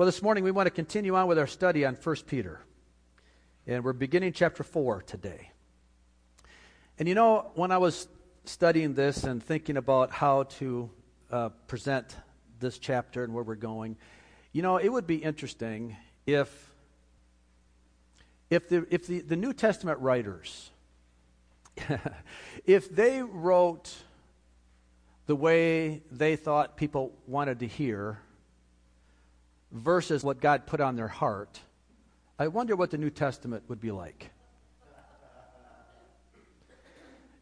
Well, this morning we want to continue on with our study on 1 Peter. And we're beginning chapter 4 today. And you know, when I was studying this and thinking about how to uh, present this chapter and where we're going, you know, it would be interesting if, if, the, if the, the New Testament writers, if they wrote the way they thought people wanted to hear versus what God put on their heart, I wonder what the New Testament would be like.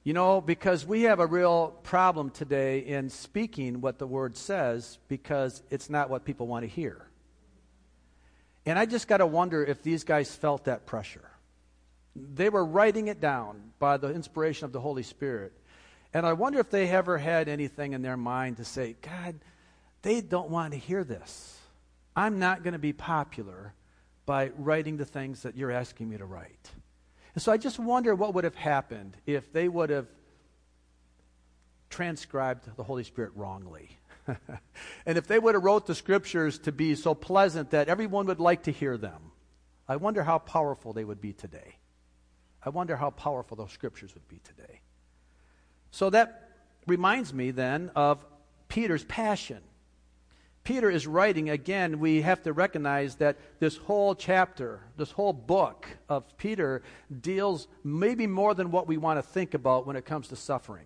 You know, because we have a real problem today in speaking what the Word says because it's not what people want to hear. And I just got to wonder if these guys felt that pressure. They were writing it down by the inspiration of the Holy Spirit. And I wonder if they ever had anything in their mind to say, God, they don't want to hear this. I'm not going to be popular by writing the things that you're asking me to write. And so I just wonder what would have happened if they would have transcribed the Holy Spirit wrongly. and if they would have wrote the scriptures to be so pleasant that everyone would like to hear them. I wonder how powerful they would be today. I wonder how powerful those scriptures would be today. So that reminds me then of Peter's passion. Peter is writing, again, we have to recognize that this whole chapter, this whole book of Peter deals maybe more than what we want to think about when it comes to suffering,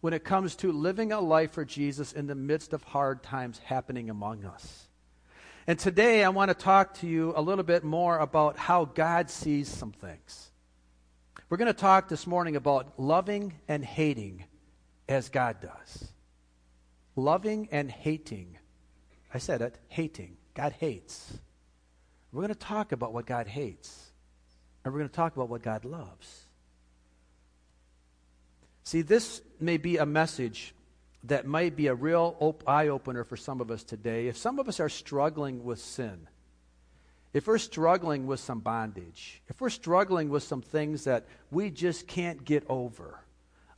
when it comes to living a life for Jesus in the midst of hard times happening among us. And today I want to talk to you a little bit more about how God sees some things. We're going to talk this morning about loving and hating as God does. Loving and hating. I said it, hating. God hates. We're going to talk about what God hates. And we're going to talk about what God loves. See, this may be a message that might be a real op- eye opener for some of us today. If some of us are struggling with sin, if we're struggling with some bondage, if we're struggling with some things that we just can't get over,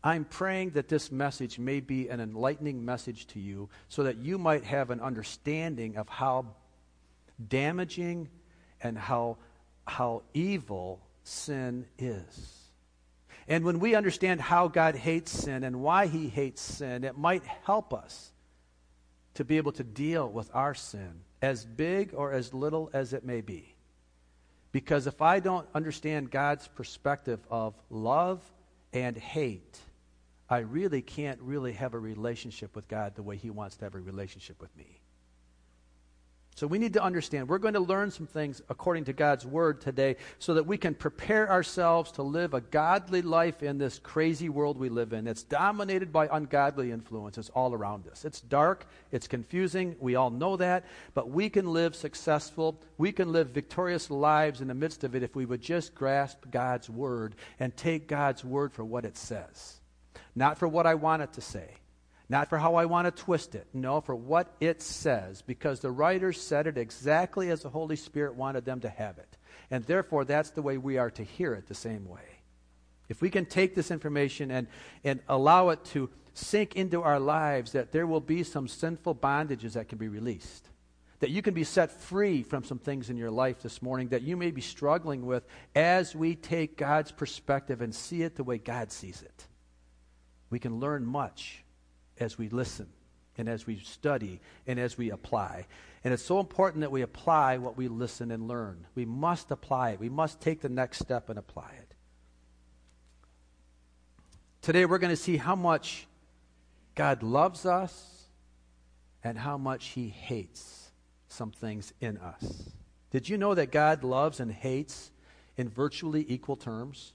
I'm praying that this message may be an enlightening message to you so that you might have an understanding of how damaging and how, how evil sin is. And when we understand how God hates sin and why he hates sin, it might help us to be able to deal with our sin as big or as little as it may be. Because if I don't understand God's perspective of love and hate, I really can't really have a relationship with God the way He wants to have a relationship with me. So we need to understand. We're going to learn some things according to God's word today so that we can prepare ourselves to live a godly life in this crazy world we live in. It's dominated by ungodly influences all around us. It's dark, it's confusing, we all know that, but we can live successful, we can live victorious lives in the midst of it if we would just grasp God's word and take God's word for what it says. Not for what I want it to say not for how I want to twist it. No, for what it says, because the writers said it exactly as the Holy Spirit wanted them to have it. And therefore, that's the way we are to hear it the same way. If we can take this information and, and allow it to sink into our lives, that there will be some sinful bondages that can be released. That you can be set free from some things in your life this morning that you may be struggling with as we take God's perspective and see it the way God sees it. We can learn much as we listen and as we study and as we apply. And it's so important that we apply what we listen and learn. We must apply it. We must take the next step and apply it. Today we're going to see how much God loves us and how much he hates some things in us. Did you know that God loves and hates in virtually equal terms?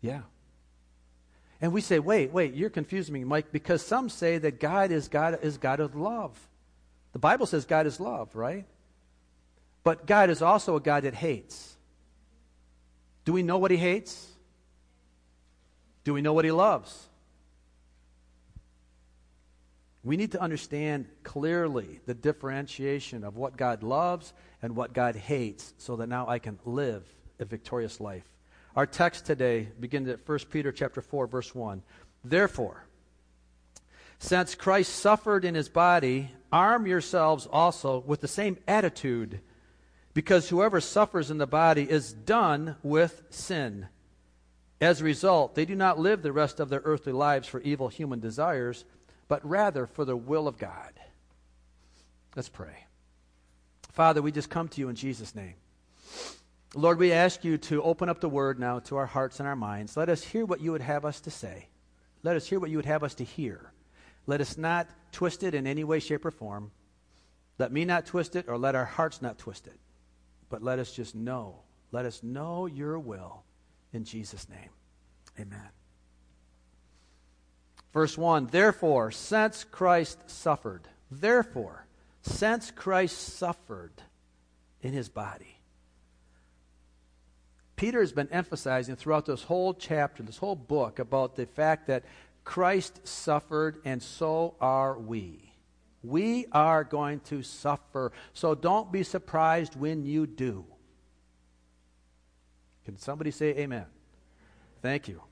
Yeah. And we say, wait, wait, you're confusing me, Mike, because some say that God is God is God of love. The Bible says God is love, right? But God is also a God that hates. Do we know what he hates? Do we know what he loves? We need to understand clearly the differentiation of what God loves and what God hates so that now I can live a victorious life. Our text today begins at 1 Peter chapter 4 verse 1. Therefore, since Christ suffered in his body arm yourselves also with the same attitude, because whoever suffers in the body is done with sin. As a result, they do not live the rest of their earthly lives for evil human desires, but rather for the will of God. Let's pray. Father, we just come to you in Jesus' name. Lord, we ask you to open up the word now to our hearts and our minds. Let us hear what you would have us to say. Let us hear what you would have us to hear. Let us not twist it in any way, shape, or form. Let me not twist it, or let our hearts not twist it. But let us just know. Let us know your will in Jesus' name. Amen. Verse 1 Therefore, since Christ suffered, therefore, since Christ suffered in his body, Peter has been emphasizing throughout this whole chapter, this whole book, about the fact that Christ suffered, and so are we. We are going to suffer. So don't be surprised when you do. Can somebody say amen? Thank you.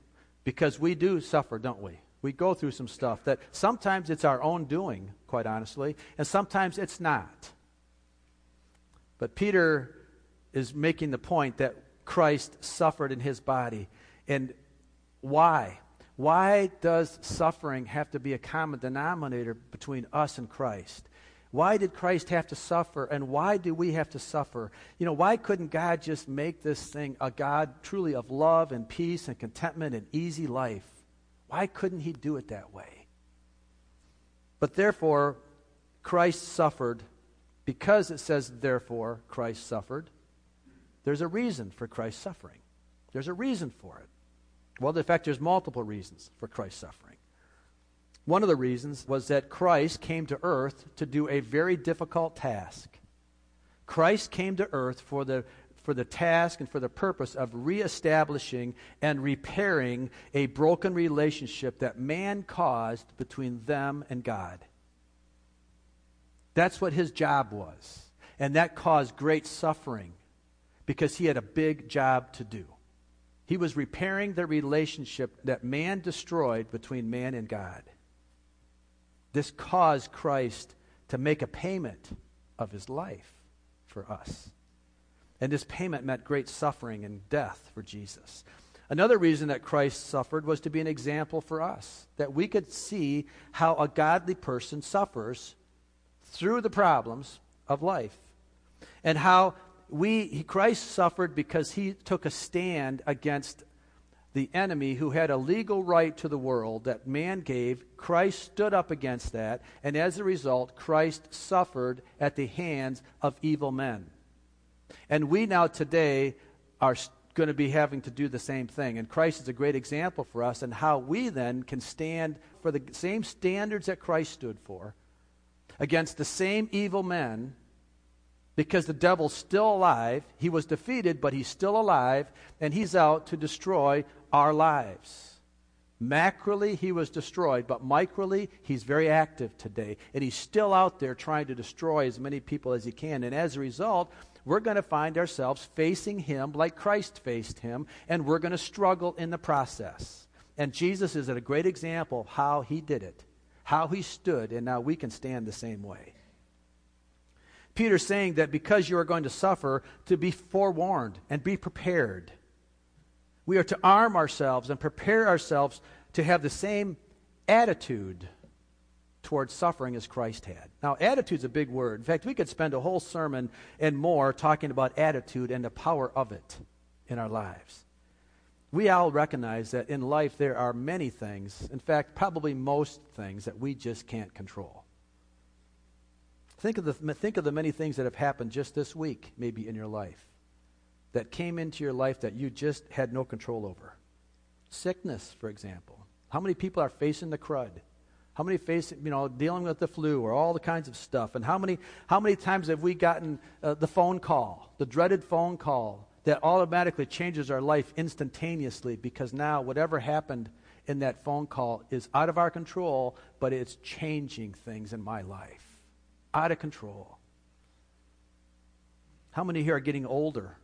Because we do suffer, don't we? We go through some stuff that sometimes it's our own doing, quite honestly, and sometimes it's not. But Peter is making the point that Christ suffered in his body. And why? Why does suffering have to be a common denominator between us and Christ? Why did Christ have to suffer, and why do we have to suffer? You know, why couldn't God just make this thing a God truly of love and peace and contentment and easy life? Why couldn't He do it that way? But therefore, Christ suffered. Because it says, therefore, Christ suffered, there's a reason for Christ's suffering. There's a reason for it. Well, in fact, there's multiple reasons for Christ's suffering. One of the reasons was that Christ came to earth to do a very difficult task. Christ came to earth for the, for the task and for the purpose of reestablishing and repairing a broken relationship that man caused between them and God. That's what his job was. And that caused great suffering because he had a big job to do. He was repairing the relationship that man destroyed between man and God. This caused Christ to make a payment of his life for us. And this payment meant great suffering and death for Jesus. Another reason that Christ suffered was to be an example for us, that we could see how a godly person suffers through the problems of life, and how we, Christ suffered because he took a stand against the enemy who had a legal right to the world that man gave. Christ stood up against that, and as a result, Christ suffered at the hands of evil men. And we now today are going to be having to do the same thing. And Christ is a great example for us and how we then can stand for the same standards that Christ stood for against the same evil men because the devil's still alive. He was defeated, but he's still alive, and he's out to destroy our lives. Macroly, he was destroyed, but microly, he's very active today. And he's still out there trying to destroy as many people as he can. And as a result, we're going to find ourselves facing him like Christ faced him, and we're going to struggle in the process. And Jesus is a great example of how he did it, how he stood, and now we can stand the same way. Peter's saying that because you are going to suffer, to be forewarned and be prepared. We are to arm ourselves and prepare ourselves to have the same attitude towards suffering as Christ had. Now, attitude's a big word. In fact, we could spend a whole sermon and more talking about attitude and the power of it in our lives. We all recognize that in life there are many things, in fact, probably most things, that we just can't control. Think of, the, think of the many things that have happened just this week, maybe in your life, that came into your life that you just had no control over. Sickness, for example. How many people are facing the crud? How many face, you know, dealing with the flu or all the kinds of stuff? And how many, how many times have we gotten uh, the phone call, the dreaded phone call, that automatically changes our life instantaneously because now whatever happened in that phone call is out of our control, but it's changing things in my life out of control. How many here are getting older?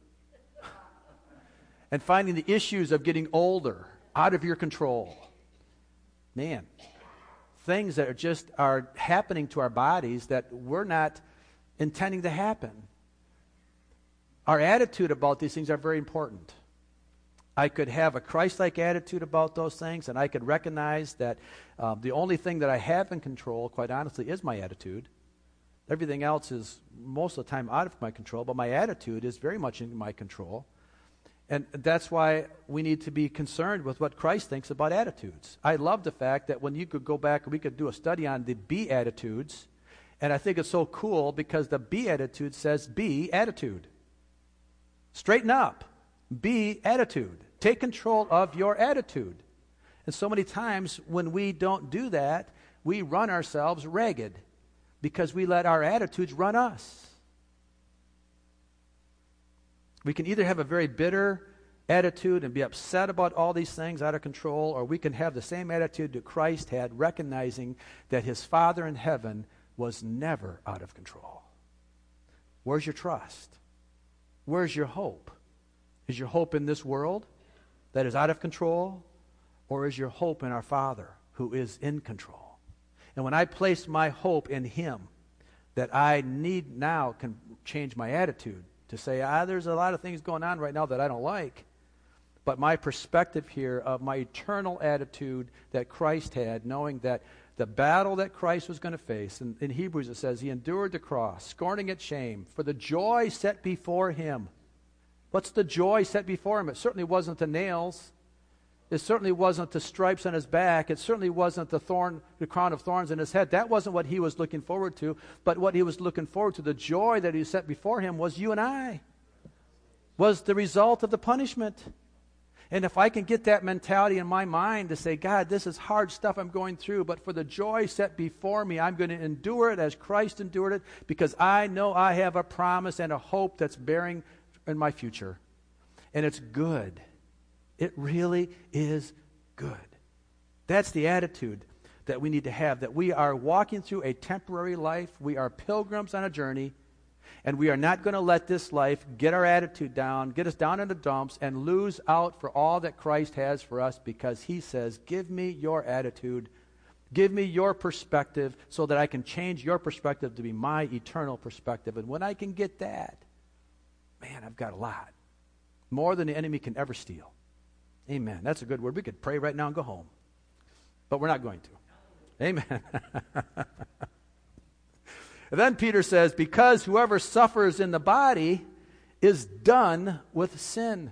and finding the issues of getting older out of your control. Man, things that are just are happening to our bodies that we're not intending to happen. Our attitude about these things are very important. I could have a Christ like attitude about those things, and I could recognize that um, the only thing that I have in control, quite honestly, is my attitude. Everything else is most of the time out of my control, but my attitude is very much in my control. And that's why we need to be concerned with what Christ thinks about attitudes. I love the fact that when you could go back, we could do a study on the Beatitudes. And I think it's so cool because the Beatitude says be attitude. Straighten up. Be attitude. Take control of your attitude. And so many times when we don't do that, we run ourselves ragged because we let our attitudes run us. We can either have a very bitter attitude and be upset about all these things out of control, or we can have the same attitude that Christ had, recognizing that his Father in heaven was never out of control. Where's your trust? Where's your hope? Is your hope in this world that is out of control, or is your hope in our Father who is in control? And when I place my hope in Him, that I need now can change my attitude to say, ah, there's a lot of things going on right now that I don't like. But my perspective here of my eternal attitude that Christ had, knowing that the battle that Christ was going to face, and in Hebrews it says, He endured the cross, scorning its shame, for the joy set before Him. What's the joy set before Him? It certainly wasn't the nails. It certainly wasn't the stripes on his back. It certainly wasn't the thorn, the crown of thorns in his head. That wasn't what he was looking forward to. But what he was looking forward to, the joy that he set before him, was you and I. Was the result of the punishment. And if I can get that mentality in my mind to say, God, this is hard stuff I'm going through, but for the joy set before me, I'm going to endure it as Christ endured it because I know I have a promise and a hope that's bearing in my future. And it's good. It really is good. That's the attitude that we need to have that we are walking through a temporary life, we are pilgrims on a journey, and we are not going to let this life get our attitude down, get us down in the dumps, and lose out for all that Christ has for us because He says, Give me your attitude. Give me your perspective so that I can change your perspective to be my eternal perspective. And when I can get that, man, I've got a lot. More than the enemy can ever steal. Amen. That's a good word. We could pray right now and go home. But we're not going to. Amen. then Peter says, Because whoever suffers in the body is done with sin.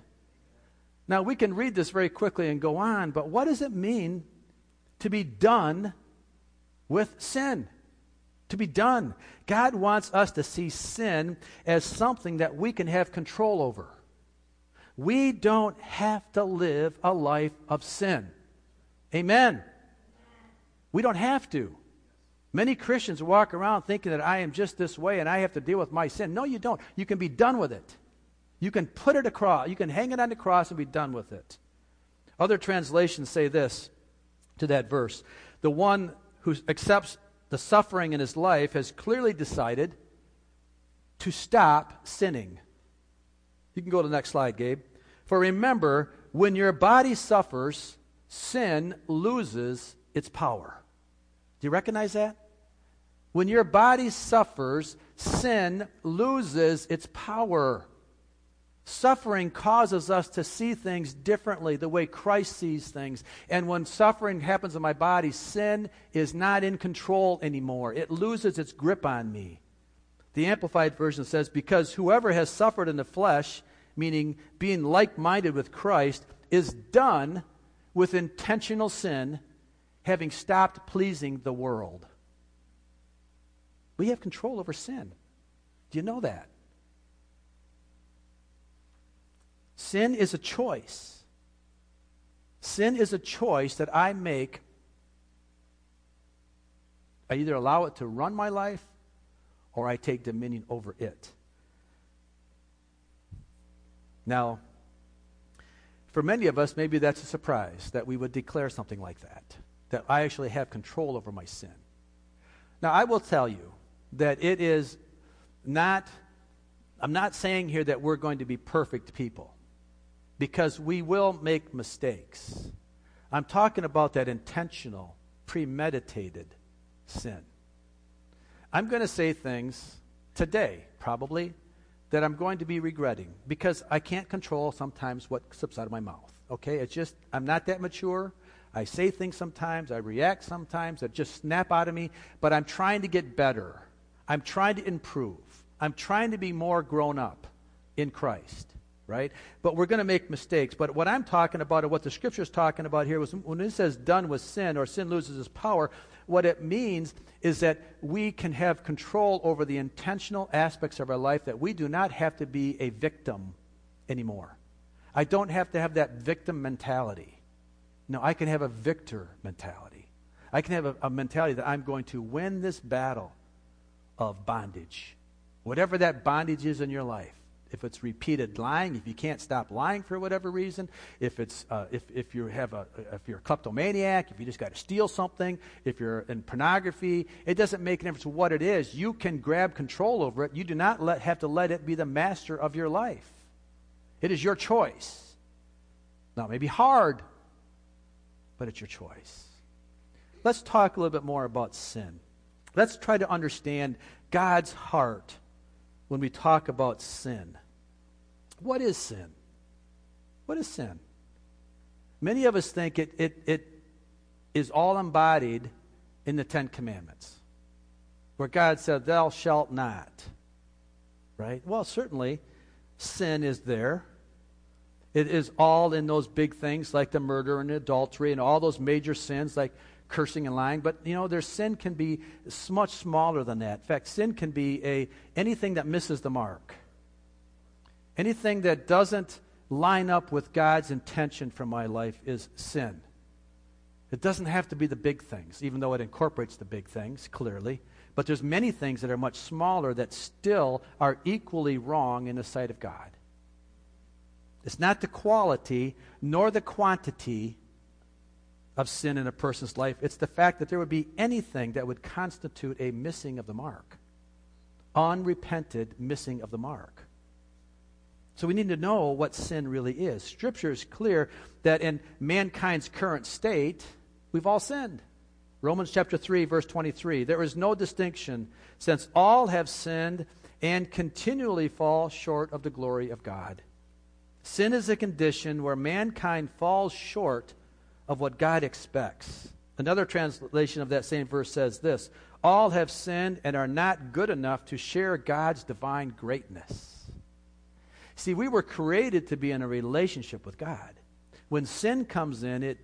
Now, we can read this very quickly and go on, but what does it mean to be done with sin? To be done. God wants us to see sin as something that we can have control over. We don't have to live a life of sin. Amen. We don't have to. Many Christians walk around thinking that I am just this way and I have to deal with my sin. No, you don't. You can be done with it. You can put it across. You can hang it on the cross and be done with it. Other translations say this to that verse The one who accepts the suffering in his life has clearly decided to stop sinning. You can go to the next slide, Gabe. For remember, when your body suffers, sin loses its power. Do you recognize that? When your body suffers, sin loses its power. Suffering causes us to see things differently, the way Christ sees things. And when suffering happens in my body, sin is not in control anymore. It loses its grip on me. The Amplified Version says, Because whoever has suffered in the flesh meaning being like minded with Christ, is done with intentional sin, having stopped pleasing the world. We have control over sin. Do you know that? Sin is a choice. Sin is a choice that I make. I either allow it to run my life or I take dominion over it. Now, for many of us, maybe that's a surprise that we would declare something like that, that I actually have control over my sin. Now, I will tell you that it is not, I'm not saying here that we're going to be perfect people, because we will make mistakes. I'm talking about that intentional premeditated sin. I'm going to say things today, probably, that I'm going to be regretting because I can't control sometimes what slips out of my mouth. Okay? It's just, I'm not that mature. I say things sometimes, I react sometimes that just snap out of me, but I'm trying to get better. I'm trying to improve. I'm trying to be more grown up in Christ, right? But we're going to make mistakes. But what I'm talking about, and what the scripture is talking about here, was when it says done with sin or sin loses its power, what it means is that we can have control over the intentional aspects of our life, that we do not have to be a victim anymore. I don't have to have that victim mentality. No, I can have a victor mentality. I can have a, a mentality that I'm going to win this battle of bondage. Whatever that bondage is in your life, if it's repeated lying, if you can't stop lying for whatever reason, if it's uh, if, if you have a if you're a kleptomaniac, if you just got to steal something, if you're in pornography, it doesn't make a difference what it is. You can grab control over it. You do not let, have to let it be the master of your life. It is your choice. Now, it may be hard, but it's your choice. Let's talk a little bit more about sin. Let's try to understand God's heart when we talk about sin. What is sin? What is sin? Many of us think it, it, it is all embodied in the Ten Commandments, where God said, Thou shalt not. Right? Well, certainly, sin is there. It is all in those big things like the murder and adultery and all those major sins like cursing and lying. But you know, their sin can be much smaller than that. In fact, sin can be a anything that misses the mark. Anything that doesn't line up with God's intention for my life is sin. It doesn't have to be the big things, even though it incorporates the big things, clearly. But there's many things that are much smaller that still are equally wrong in the sight of God. It's not the quality nor the quantity of sin in a person's life. It's the fact that there would be anything that would constitute a missing of the mark, unrepented missing of the mark. So we need to know what sin really is. Scripture is clear that in mankind's current state, we've all sinned. Romans chapter 3 verse 23, there is no distinction since all have sinned and continually fall short of the glory of God. Sin is a condition where mankind falls short of what God expects. Another translation of that same verse says this All have sinned and are not good enough to share God's divine greatness. See, we were created to be in a relationship with God. When sin comes in, it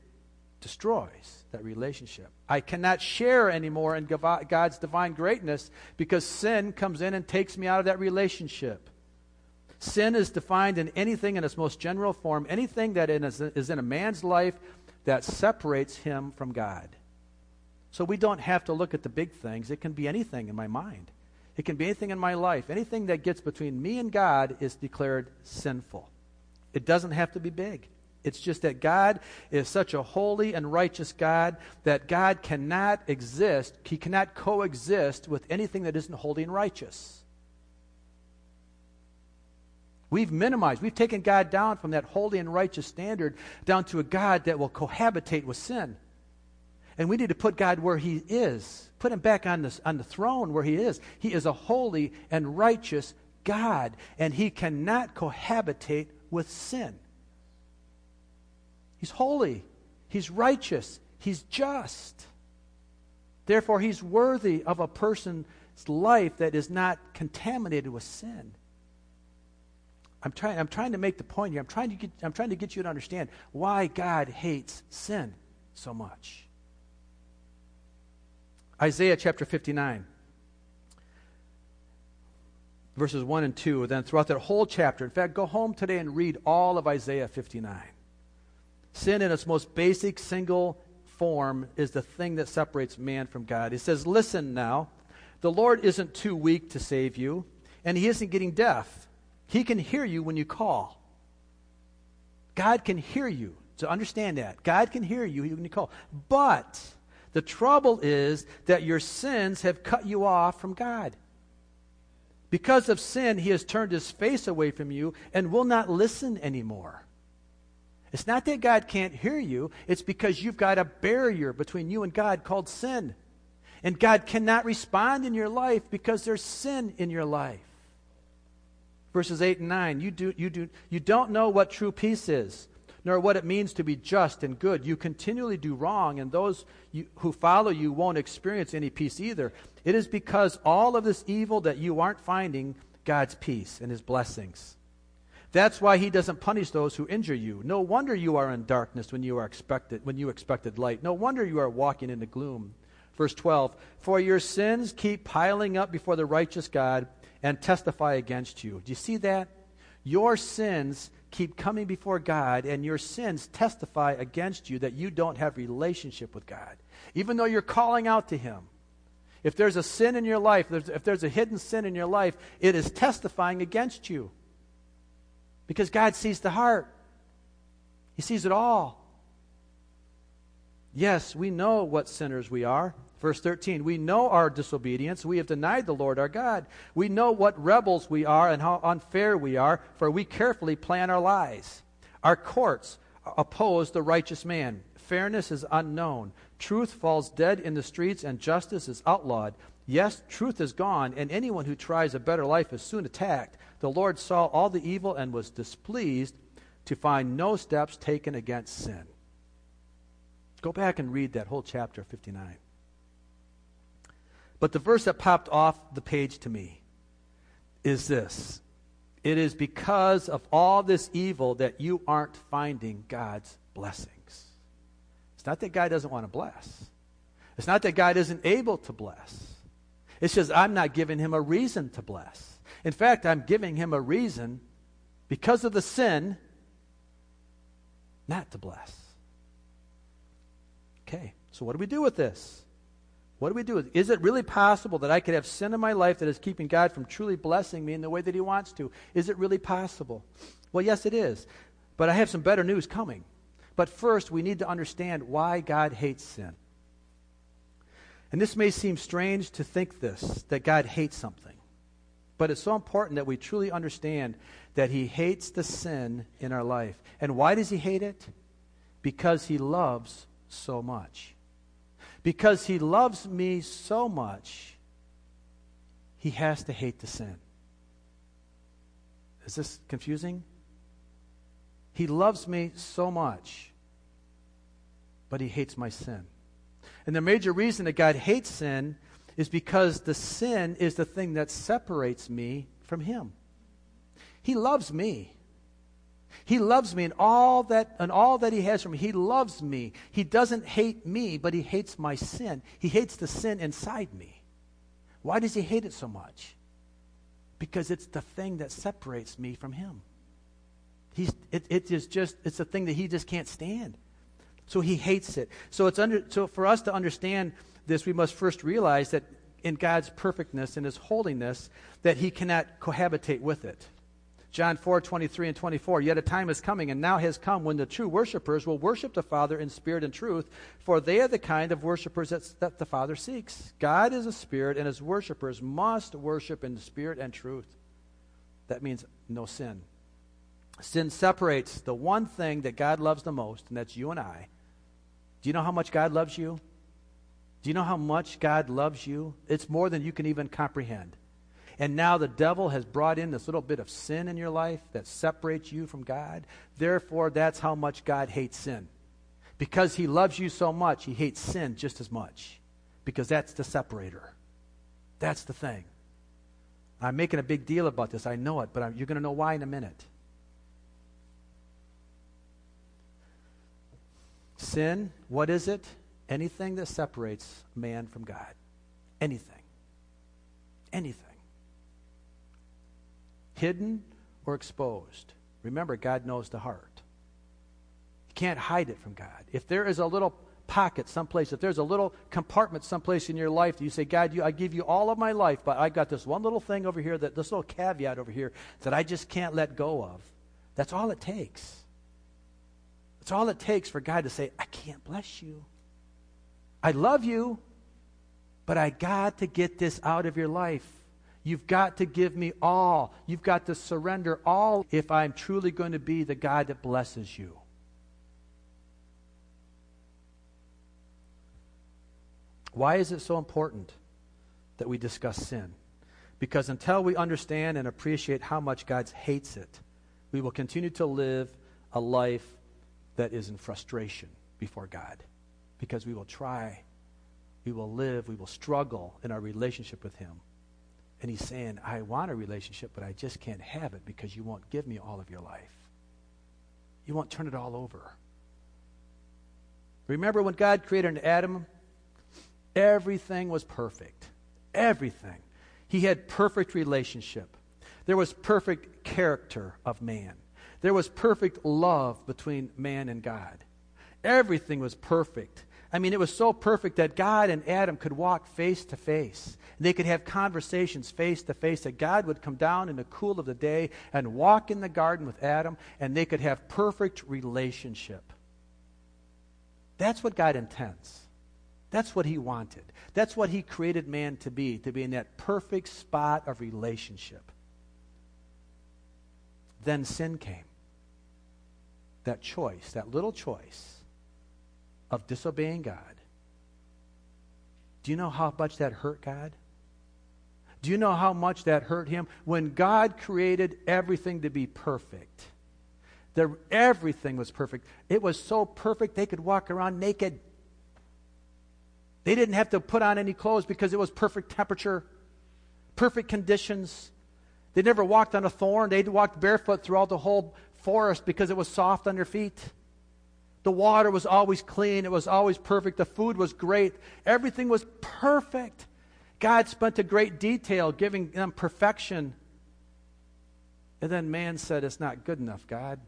destroys that relationship. I cannot share anymore in God's divine greatness because sin comes in and takes me out of that relationship. Sin is defined in anything in its most general form, anything that is in a man's life that separates him from God. So we don't have to look at the big things. It can be anything in my mind, it can be anything in my life. Anything that gets between me and God is declared sinful. It doesn't have to be big. It's just that God is such a holy and righteous God that God cannot exist, He cannot coexist with anything that isn't holy and righteous. We've minimized, we've taken God down from that holy and righteous standard down to a God that will cohabitate with sin. And we need to put God where He is, put Him back on, this, on the throne where He is. He is a holy and righteous God, and He cannot cohabitate with sin. He's holy, He's righteous, He's just. Therefore, He's worthy of a person's life that is not contaminated with sin. I'm trying, I'm trying to make the point here. I'm trying, to get, I'm trying to get you to understand why God hates sin so much. Isaiah chapter 59, verses 1 and 2, and then throughout that whole chapter. In fact, go home today and read all of Isaiah 59. Sin in its most basic single form is the thing that separates man from God. He says, Listen now, the Lord isn't too weak to save you, and he isn't getting deaf he can hear you when you call. God can hear you. So understand that. God can hear you when you call. But the trouble is that your sins have cut you off from God. Because of sin, he has turned his face away from you and will not listen anymore. It's not that God can't hear you, it's because you've got a barrier between you and God called sin. And God cannot respond in your life because there's sin in your life. Verses 8 and 9 you, do, you, do, you don't know what true peace is, nor what it means to be just and good. You continually do wrong, and those you, who follow you won't experience any peace either. It is because all of this evil that you aren't finding God's peace and His blessings. That's why he doesn't punish those who injure you. No wonder you are in darkness when you are expected when you expected light. No wonder you are walking in the gloom. Verse 12, for your sins keep piling up before the righteous God and testify against you. Do you see that? Your sins keep coming before God and your sins testify against you that you don't have relationship with God. Even though you're calling out to him. If there's a sin in your life, if there's a hidden sin in your life, it is testifying against you. Because God sees the heart, He sees it all. Yes, we know what sinners we are. Verse 13, we know our disobedience. We have denied the Lord our God. We know what rebels we are and how unfair we are, for we carefully plan our lies. Our courts oppose the righteous man. Fairness is unknown. Truth falls dead in the streets, and justice is outlawed. Yes, truth is gone, and anyone who tries a better life is soon attacked. The Lord saw all the evil and was displeased to find no steps taken against sin. Go back and read that whole chapter 59. But the verse that popped off the page to me is this It is because of all this evil that you aren't finding God's blessings. It's not that God doesn't want to bless, it's not that God isn't able to bless. It's just I'm not giving him a reason to bless. In fact, I'm giving him a reason because of the sin not to bless. Okay, so what do we do with this? What do we do? Is it really possible that I could have sin in my life that is keeping God from truly blessing me in the way that He wants to? Is it really possible? Well, yes, it is. But I have some better news coming. But first, we need to understand why God hates sin. And this may seem strange to think this, that God hates something. But it's so important that we truly understand that He hates the sin in our life. And why does He hate it? Because He loves so much. Because He loves me so much, He has to hate the sin. Is this confusing? He loves me so much, but He hates my sin. And the major reason that God hates sin is because the sin is the thing that separates me from Him. He loves me. He loves me and all that and all that he has for me. He loves me. He doesn't hate me, but he hates my sin. He hates the sin inside me. Why does he hate it so much? Because it's the thing that separates me from him. He's, it, it is just it's a thing that he just can't stand. So he hates it. So it's under so for us to understand this, we must first realize that in God's perfectness and his holiness, that he cannot cohabitate with it. John 4, 23 and 24. Yet a time is coming, and now has come, when the true worshippers will worship the Father in spirit and truth, for they are the kind of worshippers that, that the Father seeks. God is a spirit, and his worshippers must worship in spirit and truth. That means no sin. Sin separates the one thing that God loves the most, and that's you and I. Do you know how much God loves you? Do you know how much God loves you? It's more than you can even comprehend. And now the devil has brought in this little bit of sin in your life that separates you from God. Therefore, that's how much God hates sin. Because he loves you so much, he hates sin just as much. Because that's the separator. That's the thing. I'm making a big deal about this. I know it, but I'm, you're going to know why in a minute. Sin, what is it? anything that separates man from God. Anything. Anything. Hidden or exposed. Remember, God knows the heart. You can't hide it from God. If there is a little pocket someplace, if there's a little compartment someplace in your life that you say, God, you, I give you all of my life, but I got this one little thing over here, that this little caveat over here that I just can't let go of. That's all it takes. That's all it takes for God to say, I can't bless you. I love you, but I got to get this out of your life. You've got to give me all. You've got to surrender all if I'm truly going to be the God that blesses you. Why is it so important that we discuss sin? Because until we understand and appreciate how much God hates it, we will continue to live a life that is in frustration before God. Because we will try, we will live, we will struggle in our relationship with Him. And He's saying, I want a relationship, but I just can't have it because you won't give me all of your life. You won't turn it all over. Remember when God created Adam? Everything was perfect. Everything. He had perfect relationship. There was perfect character of man. There was perfect love between man and God. Everything was perfect. I mean, it was so perfect that God and Adam could walk face to face. They could have conversations face to face, that God would come down in the cool of the day and walk in the garden with Adam, and they could have perfect relationship. That's what God intends. That's what He wanted. That's what He created man to be, to be in that perfect spot of relationship. Then sin came. That choice, that little choice of disobeying God. Do you know how much that hurt God? Do you know how much that hurt him? When God created everything to be perfect, there, everything was perfect. It was so perfect they could walk around naked. They didn't have to put on any clothes because it was perfect temperature, perfect conditions. They never walked on a thorn. They walked barefoot throughout the whole forest because it was soft on their feet. The water was always clean. It was always perfect. The food was great. Everything was perfect. God spent a great detail giving them perfection. And then man said, It's not good enough, God.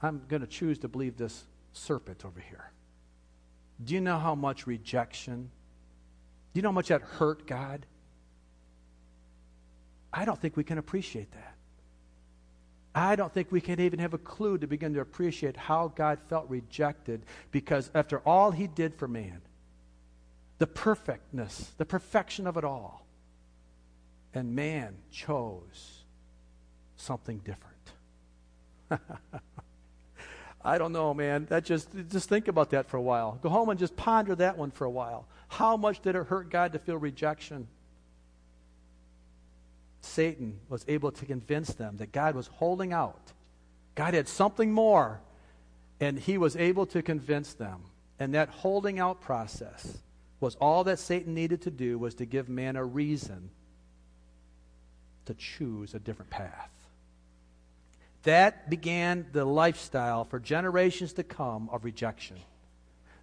I'm going to choose to believe this serpent over here. Do you know how much rejection? Do you know how much that hurt God? I don't think we can appreciate that. I don't think we can even have a clue to begin to appreciate how God felt rejected because after all he did for man, the perfectness, the perfection of it all, and man chose something different. I don't know, man. That just just think about that for a while. Go home and just ponder that one for a while. How much did it hurt God to feel rejection? Satan was able to convince them that God was holding out. God had something more, and he was able to convince them. And that holding out process was all that Satan needed to do was to give man a reason to choose a different path. That began the lifestyle for generations to come of rejection.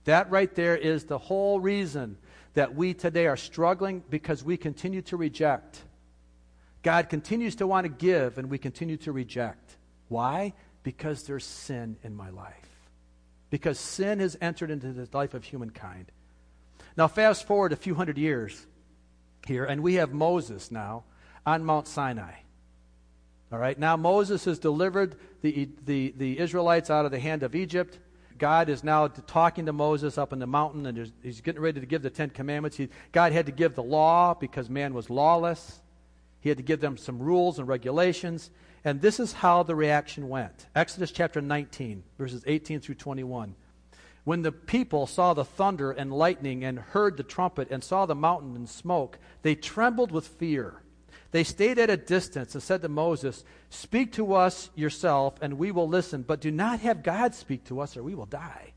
That right there is the whole reason that we today are struggling because we continue to reject. God continues to want to give and we continue to reject. Why? Because there's sin in my life. Because sin has entered into the life of humankind. Now, fast forward a few hundred years here, and we have Moses now on Mount Sinai. All right, now Moses has delivered the, the, the Israelites out of the hand of Egypt. God is now talking to Moses up in the mountain, and he's getting ready to give the Ten Commandments. He, God had to give the law because man was lawless. He had to give them some rules and regulations. And this is how the reaction went Exodus chapter 19, verses 18 through 21. When the people saw the thunder and lightning and heard the trumpet and saw the mountain and smoke, they trembled with fear. They stayed at a distance and said to Moses, Speak to us yourself, and we will listen, but do not have God speak to us, or we will die.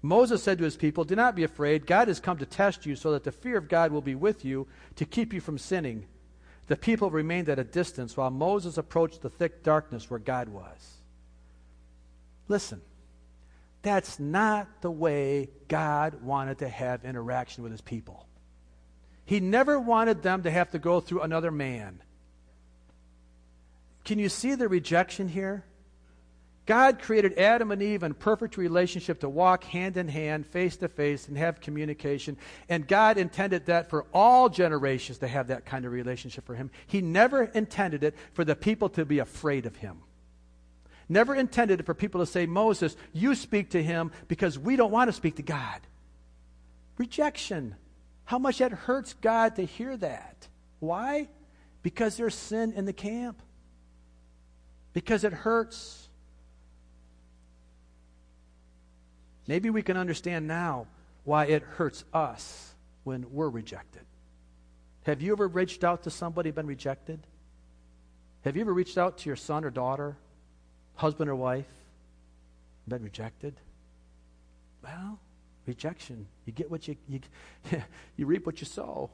Moses said to his people, Do not be afraid. God has come to test you, so that the fear of God will be with you to keep you from sinning. The people remained at a distance while Moses approached the thick darkness where God was. Listen, that's not the way God wanted to have interaction with his people. He never wanted them to have to go through another man. Can you see the rejection here? God created Adam and Eve in perfect relationship to walk hand in hand, face to face, and have communication. And God intended that for all generations to have that kind of relationship for Him. He never intended it for the people to be afraid of Him. Never intended it for people to say, Moses, you speak to Him because we don't want to speak to God. Rejection. How much that hurts God to hear that. Why? Because there's sin in the camp. Because it hurts. Maybe we can understand now why it hurts us when we're rejected. Have you ever reached out to somebody been rejected? Have you ever reached out to your son or daughter, husband or wife, been rejected? Well, rejection. You get what you you, you reap what you sow.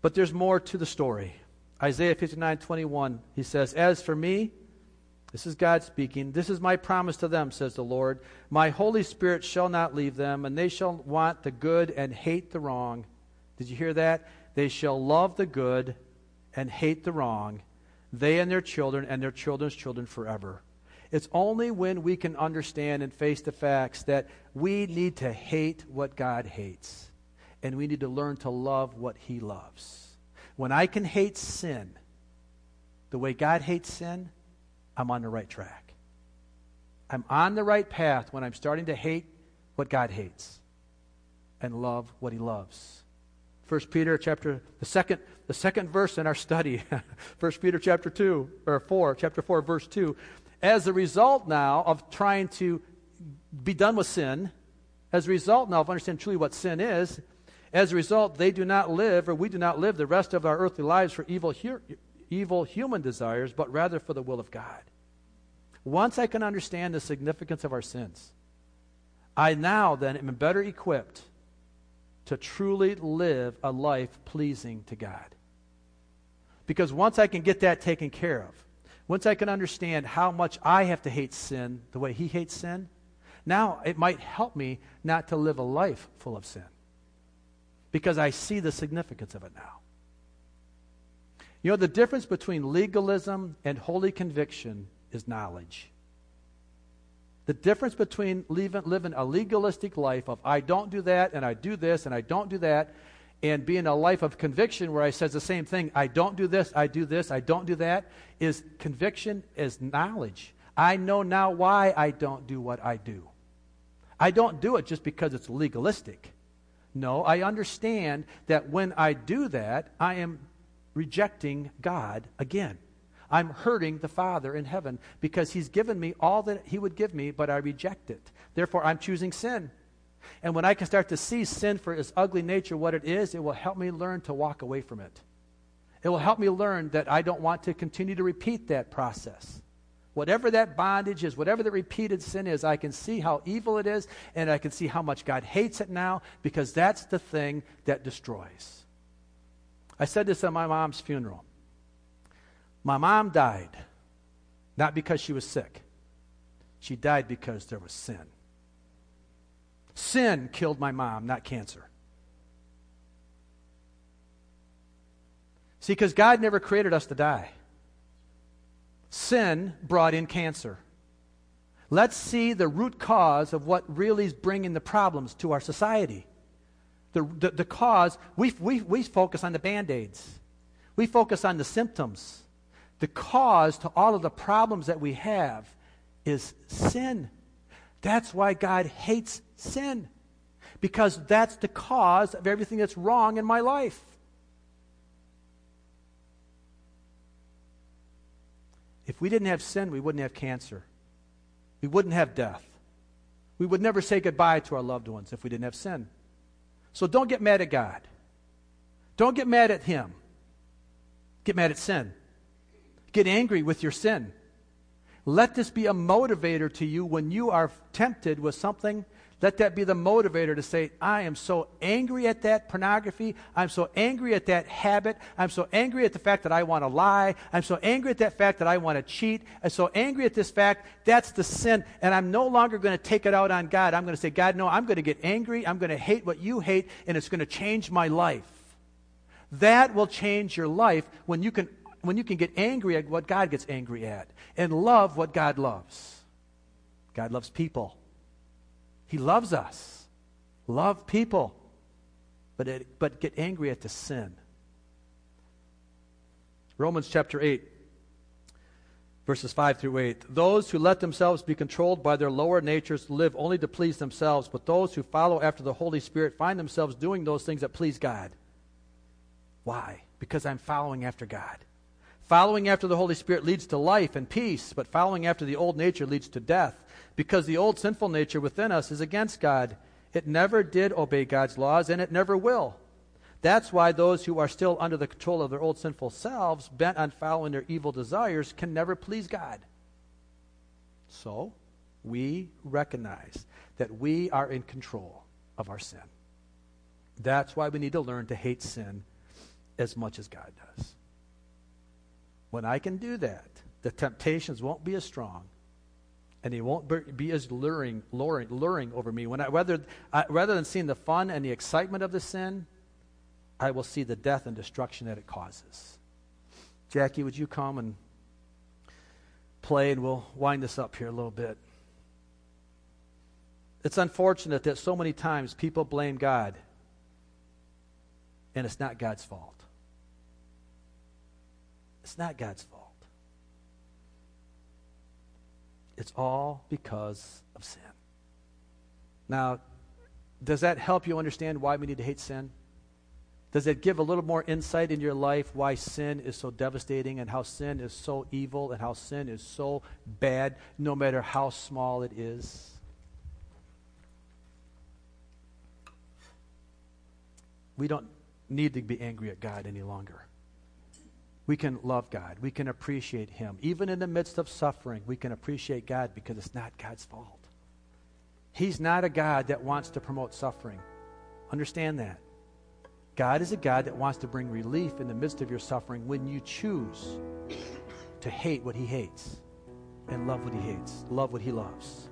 But there's more to the story. Isaiah 59 21, he says, As for me, this is God speaking, this is my promise to them, says the Lord. My Holy Spirit shall not leave them, and they shall want the good and hate the wrong. Did you hear that? They shall love the good and hate the wrong, they and their children and their children's children forever. It's only when we can understand and face the facts that we need to hate what God hates, and we need to learn to love what He loves. When I can hate sin the way God hates sin, I'm on the right track. I'm on the right path when I'm starting to hate what God hates and love what He loves. First Peter chapter the second the second verse in our study. First Peter chapter two or four, chapter four, verse two. As a result now of trying to be done with sin, as a result now of understanding truly what sin is, as a result, they do not live, or we do not live the rest of our earthly lives for evil, evil human desires, but rather for the will of God. Once I can understand the significance of our sins, I now then am better equipped to truly live a life pleasing to God. Because once I can get that taken care of, once I can understand how much I have to hate sin the way He hates sin, now it might help me not to live a life full of sin. Because I see the significance of it now. You know, the difference between legalism and holy conviction is knowledge. The difference between living, a legalistic life of I don't do that and I do this and I don't do that and being a life of conviction where I says the same thing, I don't do this, I do this, I don't do that, is conviction is knowledge. I know now why I don't do what I do. I don't do it just because it's legalistic. No, I understand that when I do that, I am rejecting God again. I'm hurting the Father in heaven because He's given me all that He would give me, but I reject it. Therefore, I'm choosing sin. And when I can start to see sin for its ugly nature, what it is, it will help me learn to walk away from it. It will help me learn that I don't want to continue to repeat that process. Whatever that bondage is, whatever the repeated sin is, I can see how evil it is, and I can see how much God hates it now because that's the thing that destroys. I said this at my mom's funeral. My mom died not because she was sick, she died because there was sin. Sin killed my mom, not cancer. See, because God never created us to die. Sin brought in cancer. Let's see the root cause of what really is bringing the problems to our society. The, the, the cause, we, we, we focus on the band aids, we focus on the symptoms the cause to all of the problems that we have is sin. That's why God hates sin, because that's the cause of everything that's wrong in my life. If we didn't have sin, we wouldn't have cancer. We wouldn't have death. We would never say goodbye to our loved ones if we didn't have sin. So don't get mad at God. Don't get mad at Him. Get mad at sin. Get angry with your sin. Let this be a motivator to you when you are tempted with something. Let that be the motivator to say, I am so angry at that pornography. I'm so angry at that habit. I'm so angry at the fact that I want to lie. I'm so angry at that fact that I want to cheat. I'm so angry at this fact. That's the sin. And I'm no longer going to take it out on God. I'm going to say, God, no, I'm going to get angry. I'm going to hate what you hate, and it's going to change my life. That will change your life when you can when you can get angry at what God gets angry at and love what God loves. God loves people. He loves us. Love people. But, it, but get angry at the sin. Romans chapter 8, verses 5 through 8. Those who let themselves be controlled by their lower natures live only to please themselves, but those who follow after the Holy Spirit find themselves doing those things that please God. Why? Because I'm following after God Following after the Holy Spirit leads to life and peace, but following after the old nature leads to death, because the old sinful nature within us is against God. It never did obey God's laws, and it never will. That's why those who are still under the control of their old sinful selves, bent on following their evil desires, can never please God. So, we recognize that we are in control of our sin. That's why we need to learn to hate sin as much as God does. When I can do that, the temptations won't be as strong and he won't be as luring, luring, luring over me. When I, rather, I, rather than seeing the fun and the excitement of the sin, I will see the death and destruction that it causes. Jackie, would you come and play, and we'll wind this up here a little bit. It's unfortunate that so many times people blame God, and it's not God's fault. It's not God's fault. It's all because of sin. Now, does that help you understand why we need to hate sin? Does it give a little more insight in your life why sin is so devastating and how sin is so evil and how sin is so bad, no matter how small it is? We don't need to be angry at God any longer we can love God. We can appreciate Him. Even in the midst of suffering, we can appreciate God because it's not God's fault. He's not a God that wants to promote suffering. Understand that. God is a God that wants to bring relief in the midst of your suffering when you choose to hate what He hates and love what He hates, love what He loves.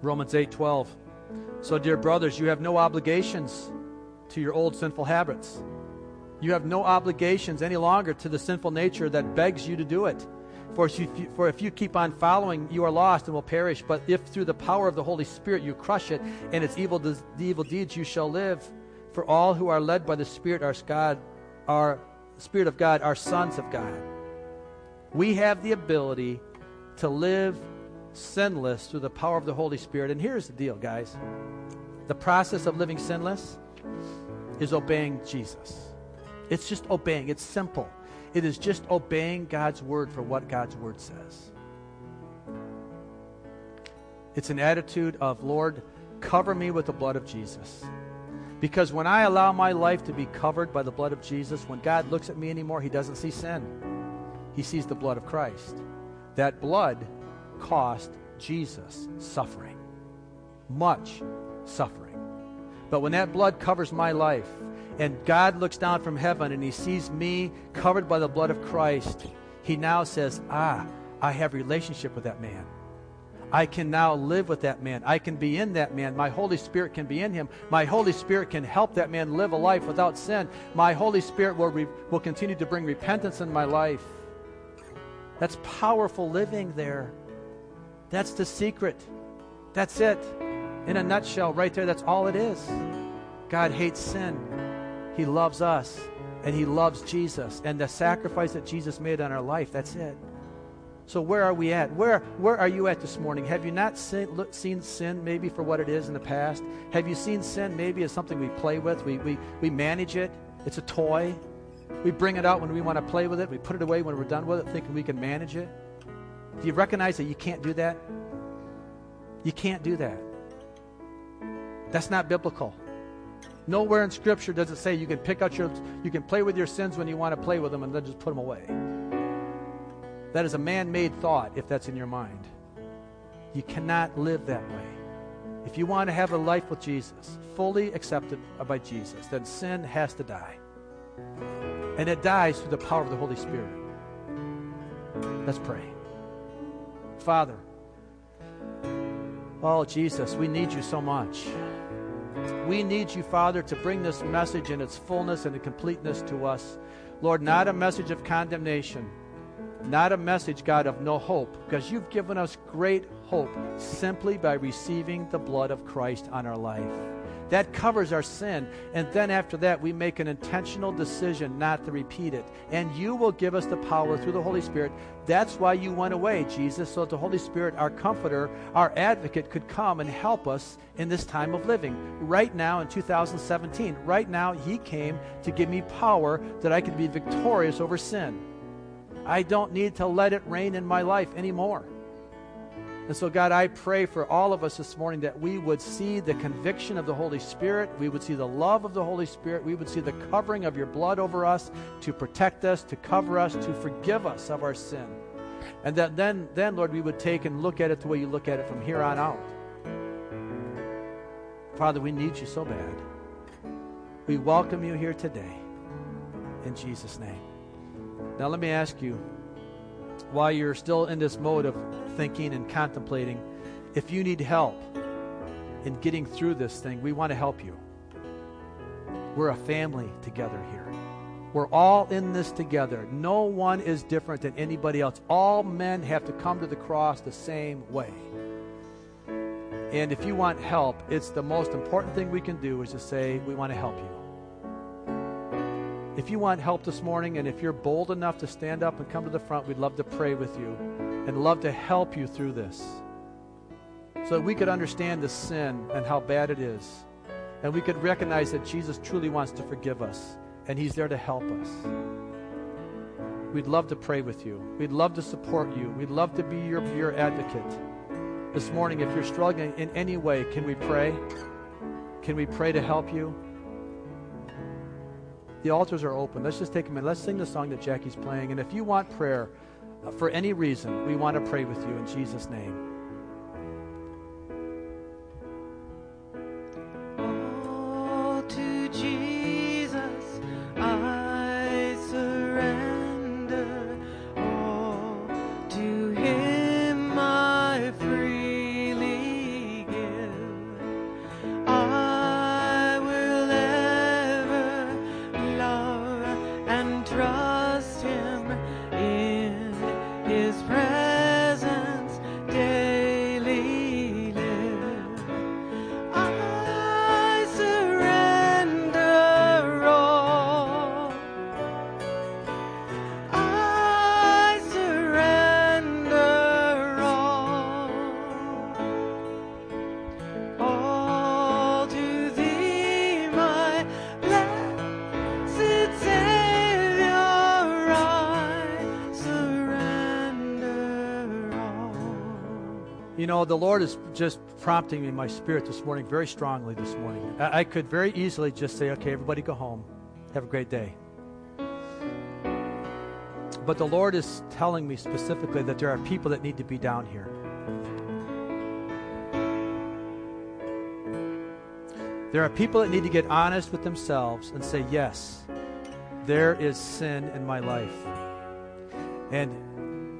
Romans 8 12. So, dear brothers, you have no obligations to your old sinful habits. You have no obligations any longer to the sinful nature that begs you to do it. For if, you, for if you keep on following, you are lost and will perish. But if through the power of the Holy Spirit you crush it and its evil, evil deeds, you shall live. For all who are led by the Spirit are God, are Spirit of God, are sons of God. We have the ability to live sinless through the power of the Holy Spirit. And here's the deal, guys. The process of living sinless is obeying Jesus. It's just obeying. It's simple. It is just obeying God's word for what God's word says. It's an attitude of, Lord, cover me with the blood of Jesus. Because when I allow my life to be covered by the blood of Jesus, when God looks at me anymore, he doesn't see sin. He sees the blood of Christ. That blood cost Jesus suffering, much suffering. But when that blood covers my life, and God looks down from heaven and he sees me covered by the blood of Christ, he now says, Ah, I have relationship with that man. I can now live with that man. I can be in that man. My Holy Spirit can be in him. My Holy Spirit can help that man live a life without sin. My Holy Spirit will, re- will continue to bring repentance in my life. That's powerful living there. That's the secret. That's it. In a nutshell, right there, that's all it is. God hates sin. He loves us, and He loves Jesus. And the sacrifice that Jesus made on our life, that's it. So, where are we at? Where, where are you at this morning? Have you not seen, look, seen sin maybe for what it is in the past? Have you seen sin maybe as something we play with? We, we, we manage it, it's a toy. We bring it out when we want to play with it, we put it away when we're done with it, thinking we can manage it. Do you recognize that you can't do that? You can't do that. That's not biblical. Nowhere in Scripture does it say you can pick out your, you can play with your sins when you want to play with them and then just put them away. That is a man made thought if that's in your mind. You cannot live that way. If you want to have a life with Jesus, fully accepted by Jesus, then sin has to die. And it dies through the power of the Holy Spirit. Let's pray. Father, oh Jesus, we need you so much. We need you, Father, to bring this message in its fullness and completeness to us. Lord, not a message of condemnation, not a message, God, of no hope, because you've given us great hope simply by receiving the blood of Christ on our life. That covers our sin. And then after that, we make an intentional decision not to repeat it. And you will give us the power through the Holy Spirit. That's why you went away, Jesus, so that the Holy Spirit, our comforter, our advocate, could come and help us in this time of living. Right now in 2017, right now, He came to give me power that I could be victorious over sin. I don't need to let it reign in my life anymore. And so, God, I pray for all of us this morning that we would see the conviction of the Holy Spirit. We would see the love of the Holy Spirit. We would see the covering of your blood over us to protect us, to cover us, to forgive us of our sin. And that then, then, Lord, we would take and look at it the way you look at it from here on out. Father, we need you so bad. We welcome you here today. In Jesus' name. Now, let me ask you while you're still in this mode of thinking and contemplating, if you need help in getting through this thing, we want to help you. We're a family together here. We're all in this together. No one is different than anybody else. All men have to come to the cross the same way. And if you want help, it's the most important thing we can do is to say, we want to help you. If you want help this morning and if you're bold enough to stand up and come to the front, we'd love to pray with you and love to help you through this so that we could understand the sin and how bad it is. And we could recognize that Jesus truly wants to forgive us and He's there to help us. We'd love to pray with you. We'd love to support you. We'd love to be your, your advocate. This morning, if you're struggling in any way, can we pray? Can we pray to help you? The altars are open. Let's just take a minute. Let's sing the song that Jackie's playing. And if you want prayer uh, for any reason, we want to pray with you in Jesus' name. Know, the Lord is just prompting me in my spirit this morning very strongly this morning. I, I could very easily just say, okay, everybody go home. Have a great day. But the Lord is telling me specifically that there are people that need to be down here. There are people that need to get honest with themselves and say, yes, there is sin in my life. And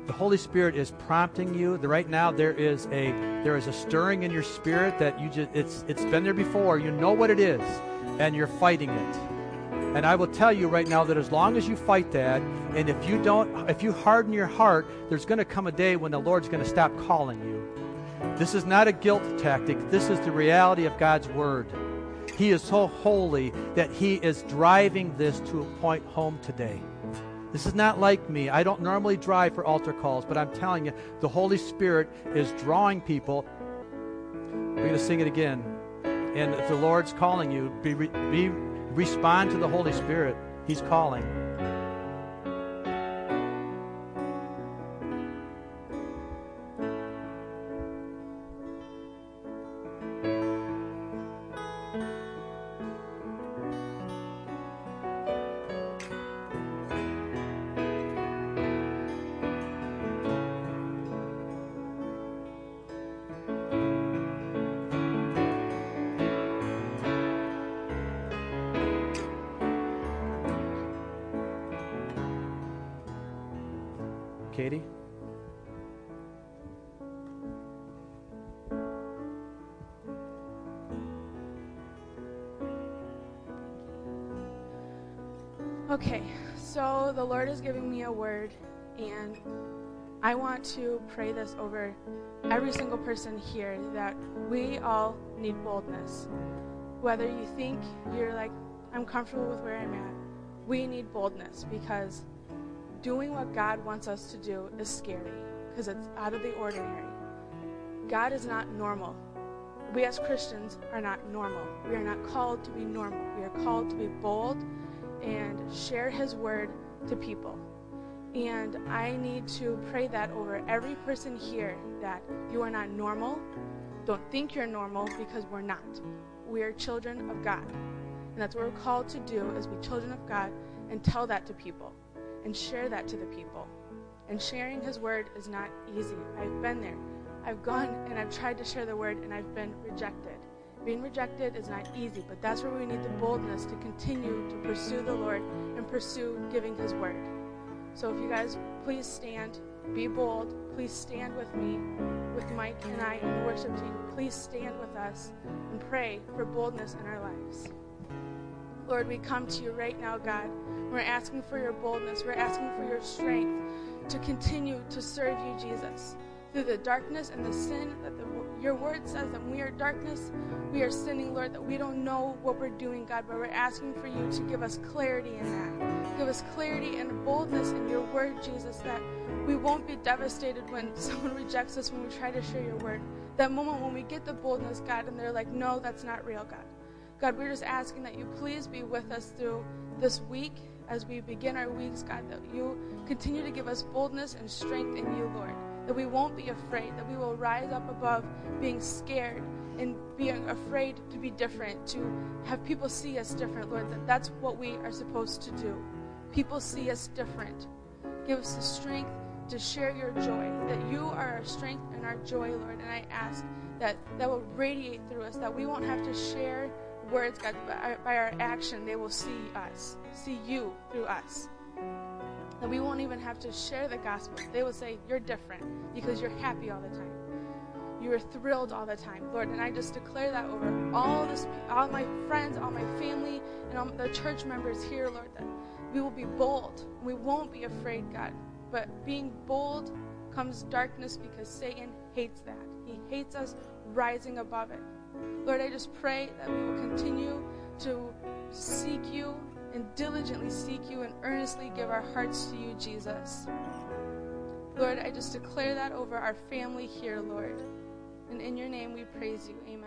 the Holy Spirit is prompting you. Right now, there is a there is a stirring in your spirit that you just it's it's been there before. You know what it is, and you're fighting it. And I will tell you right now that as long as you fight that, and if you don't, if you harden your heart, there's going to come a day when the Lord's going to stop calling you. This is not a guilt tactic. This is the reality of God's word. He is so holy that He is driving this to a point home today. This is not like me. I don't normally drive for altar calls, but I'm telling you, the Holy Spirit is drawing people. We're going to sing it again. And if the Lord's calling you, be, be respond to the Holy Spirit. He's calling. Okay, so the Lord is giving me a word, and I want to pray this over every single person here that we all need boldness. whether you think you're like, I'm comfortable with where I'm at, we need boldness because doing what God wants us to do is scary because it's out of the ordinary. God is not normal. We as Christians are not normal. We are not called to be normal. We are called to be bold and share His word to people. And I need to pray that over every person here that you are not normal. Don't think you're normal because we're not. We are children of God. And that's what we're called to do is be children of God and tell that to people and share that to the people. And sharing his word is not easy. I've been there. I've gone and I've tried to share the word and I've been rejected. Being rejected is not easy, but that's where we need the boldness to continue to pursue the Lord and pursue giving his word. So if you guys please stand, be bold, please stand with me, with Mike and I and the worship team. Please stand with us and pray for boldness in our lives. Lord, we come to you right now, God. We're asking for your boldness. We're asking for your strength to continue to serve you, Jesus. Through the darkness and the sin that the, your word says that we are darkness, we are sinning, Lord, that we don't know what we're doing, God, but we're asking for you to give us clarity in that. Give us clarity and boldness in your word, Jesus, that we won't be devastated when someone rejects us when we try to share your word. That moment when we get the boldness, God, and they're like, no, that's not real, God. God, we're just asking that you please be with us through this week as we begin our weeks, God, that you continue to give us boldness and strength in you, Lord. That we won't be afraid, that we will rise up above being scared and being afraid to be different, to have people see us different, Lord. That that's what we are supposed to do. People see us different. Give us the strength to share your joy, that you are our strength and our joy, Lord. And I ask that that will radiate through us, that we won't have to share words, God, by, by our action, they will see us, see you through us. That we won't even have to share the gospel. They will say, You're different because you're happy all the time. You are thrilled all the time, Lord. And I just declare that over all this, all my friends, all my family, and all the church members here, Lord, that we will be bold. We won't be afraid, God. But being bold comes darkness because Satan hates that. He hates us rising above it. Lord, I just pray that we will continue to seek you and diligently seek you and earnestly give our hearts to you, Jesus. Lord, I just declare that over our family here, Lord. And in your name we praise you. Amen.